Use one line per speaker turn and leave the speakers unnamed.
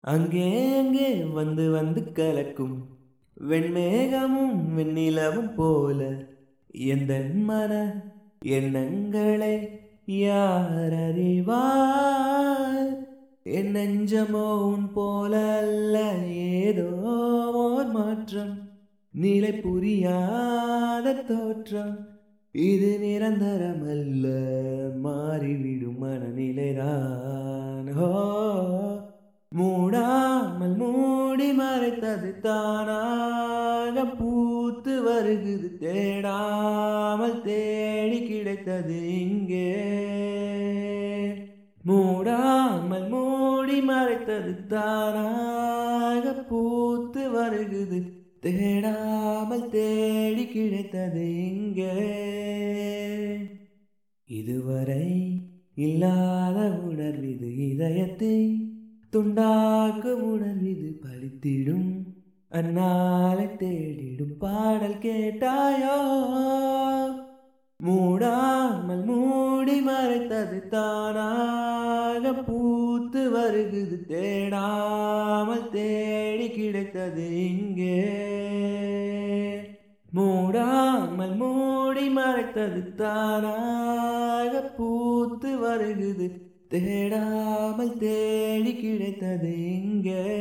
அங்கே அங்கே வந்து வந்து கலக்கும் வெண்மேகமும் வெண்ணிலவும் போல எந்த மன எண்ணங்களை யார் அறிவார்? என் நெஞ்சமோ உன் போல அல்ல ஏதோ ஓர் மாற்றம். நிலை புரியாத தோற்றம் இது நிரந்தரமல்ல மாறிவிடும் மனநிலைதான். ஹோ! மூடி தானாக பூத்து வருகுது. தேடாமல் தேடி கிடைத்தது இங்கே. மூடாமல் மூடி மறைத்தது தானாக பூத்து வருகுது. தேடாமல் தேடி கிடைத்தது இங்கே. இதுவரை இல்லாத உணர்விது இதயத்தை துண்டாக்கும் உணர்விது பழித்திடும் அந்நாளை தேடிடும் பாடல் கேட்டாயோ? மூடாமல் மூடி மறைத்தது தானாக பூத்து வருகுது. தேடாமல் தேடி கிடைத்தது இங்கே. மூடாமல் மூடி மறைத்தது தானாக பூத்து வருகுது. தேடாமல் தேடி கிடைத்தது இங்கே.